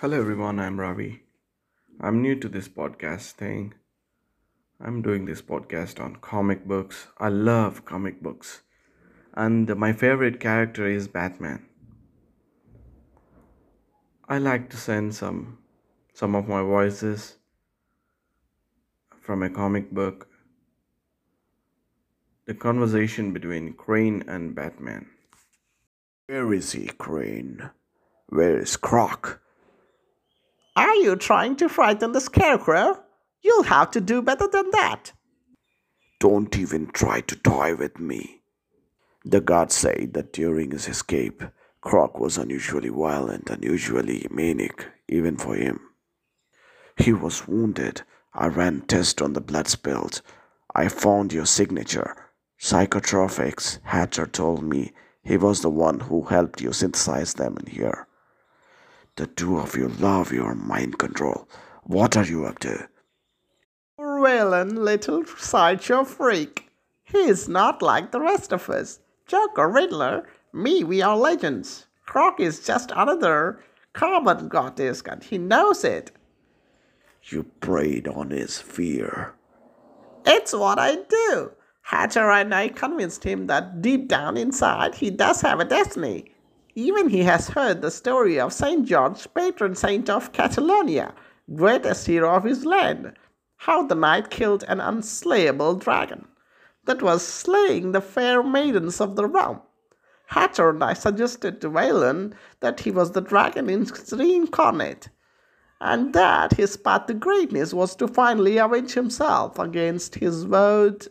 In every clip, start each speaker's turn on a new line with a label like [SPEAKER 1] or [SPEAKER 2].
[SPEAKER 1] Hello everyone, I'm Ravi. I'm new to this podcast thing. I'm doing this podcast on comic books. I love comic books. And my favorite character is Batman. I like to send some some of my voices from a comic book. The conversation between Crane and Batman.
[SPEAKER 2] Where is he, Crane? Where is Croc?
[SPEAKER 3] Are you trying to frighten the scarecrow? You'll have to do better than that.
[SPEAKER 2] Don't even try to toy with me. The guards say that during his escape, Croc was unusually violent, unusually manic, even for him. He was wounded. I ran tests on the blood spilled. I found your signature. Psychotropics, Hatcher told me he was the one who helped you synthesize them in here. The two of you love your mind control. What are you up to?
[SPEAKER 3] Villain, little sideshow freak. He is not like the rest of us. Joker, Riddler, me, we are legends. Croc is just another common goddess, and he knows it.
[SPEAKER 2] You preyed on his fear.
[SPEAKER 3] It's what I do. Hatcher and I convinced him that deep down inside he does have a destiny. Even he has heard the story of Saint George, patron saint of Catalonia, greatest hero of his land, how the knight killed an unslayable dragon that was slaying the fair maidens of the realm. And I suggested to Waylon that he was the dragon in reincarnate, and that his path to greatness was to finally avenge himself against his vowed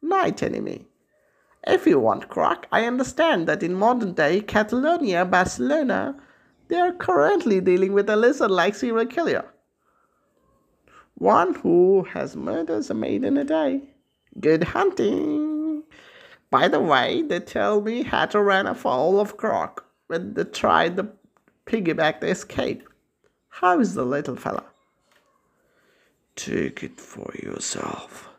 [SPEAKER 3] knight enemy. If you want Croc, I understand that in modern day Catalonia, Barcelona, they are currently dealing with a lizard like serial killer. One who has murders a maid in a day. Good hunting! By the way, they tell me Hatter ran afoul of Croc when they tried to piggyback the escape. How is the little fella?
[SPEAKER 2] Take it for yourself.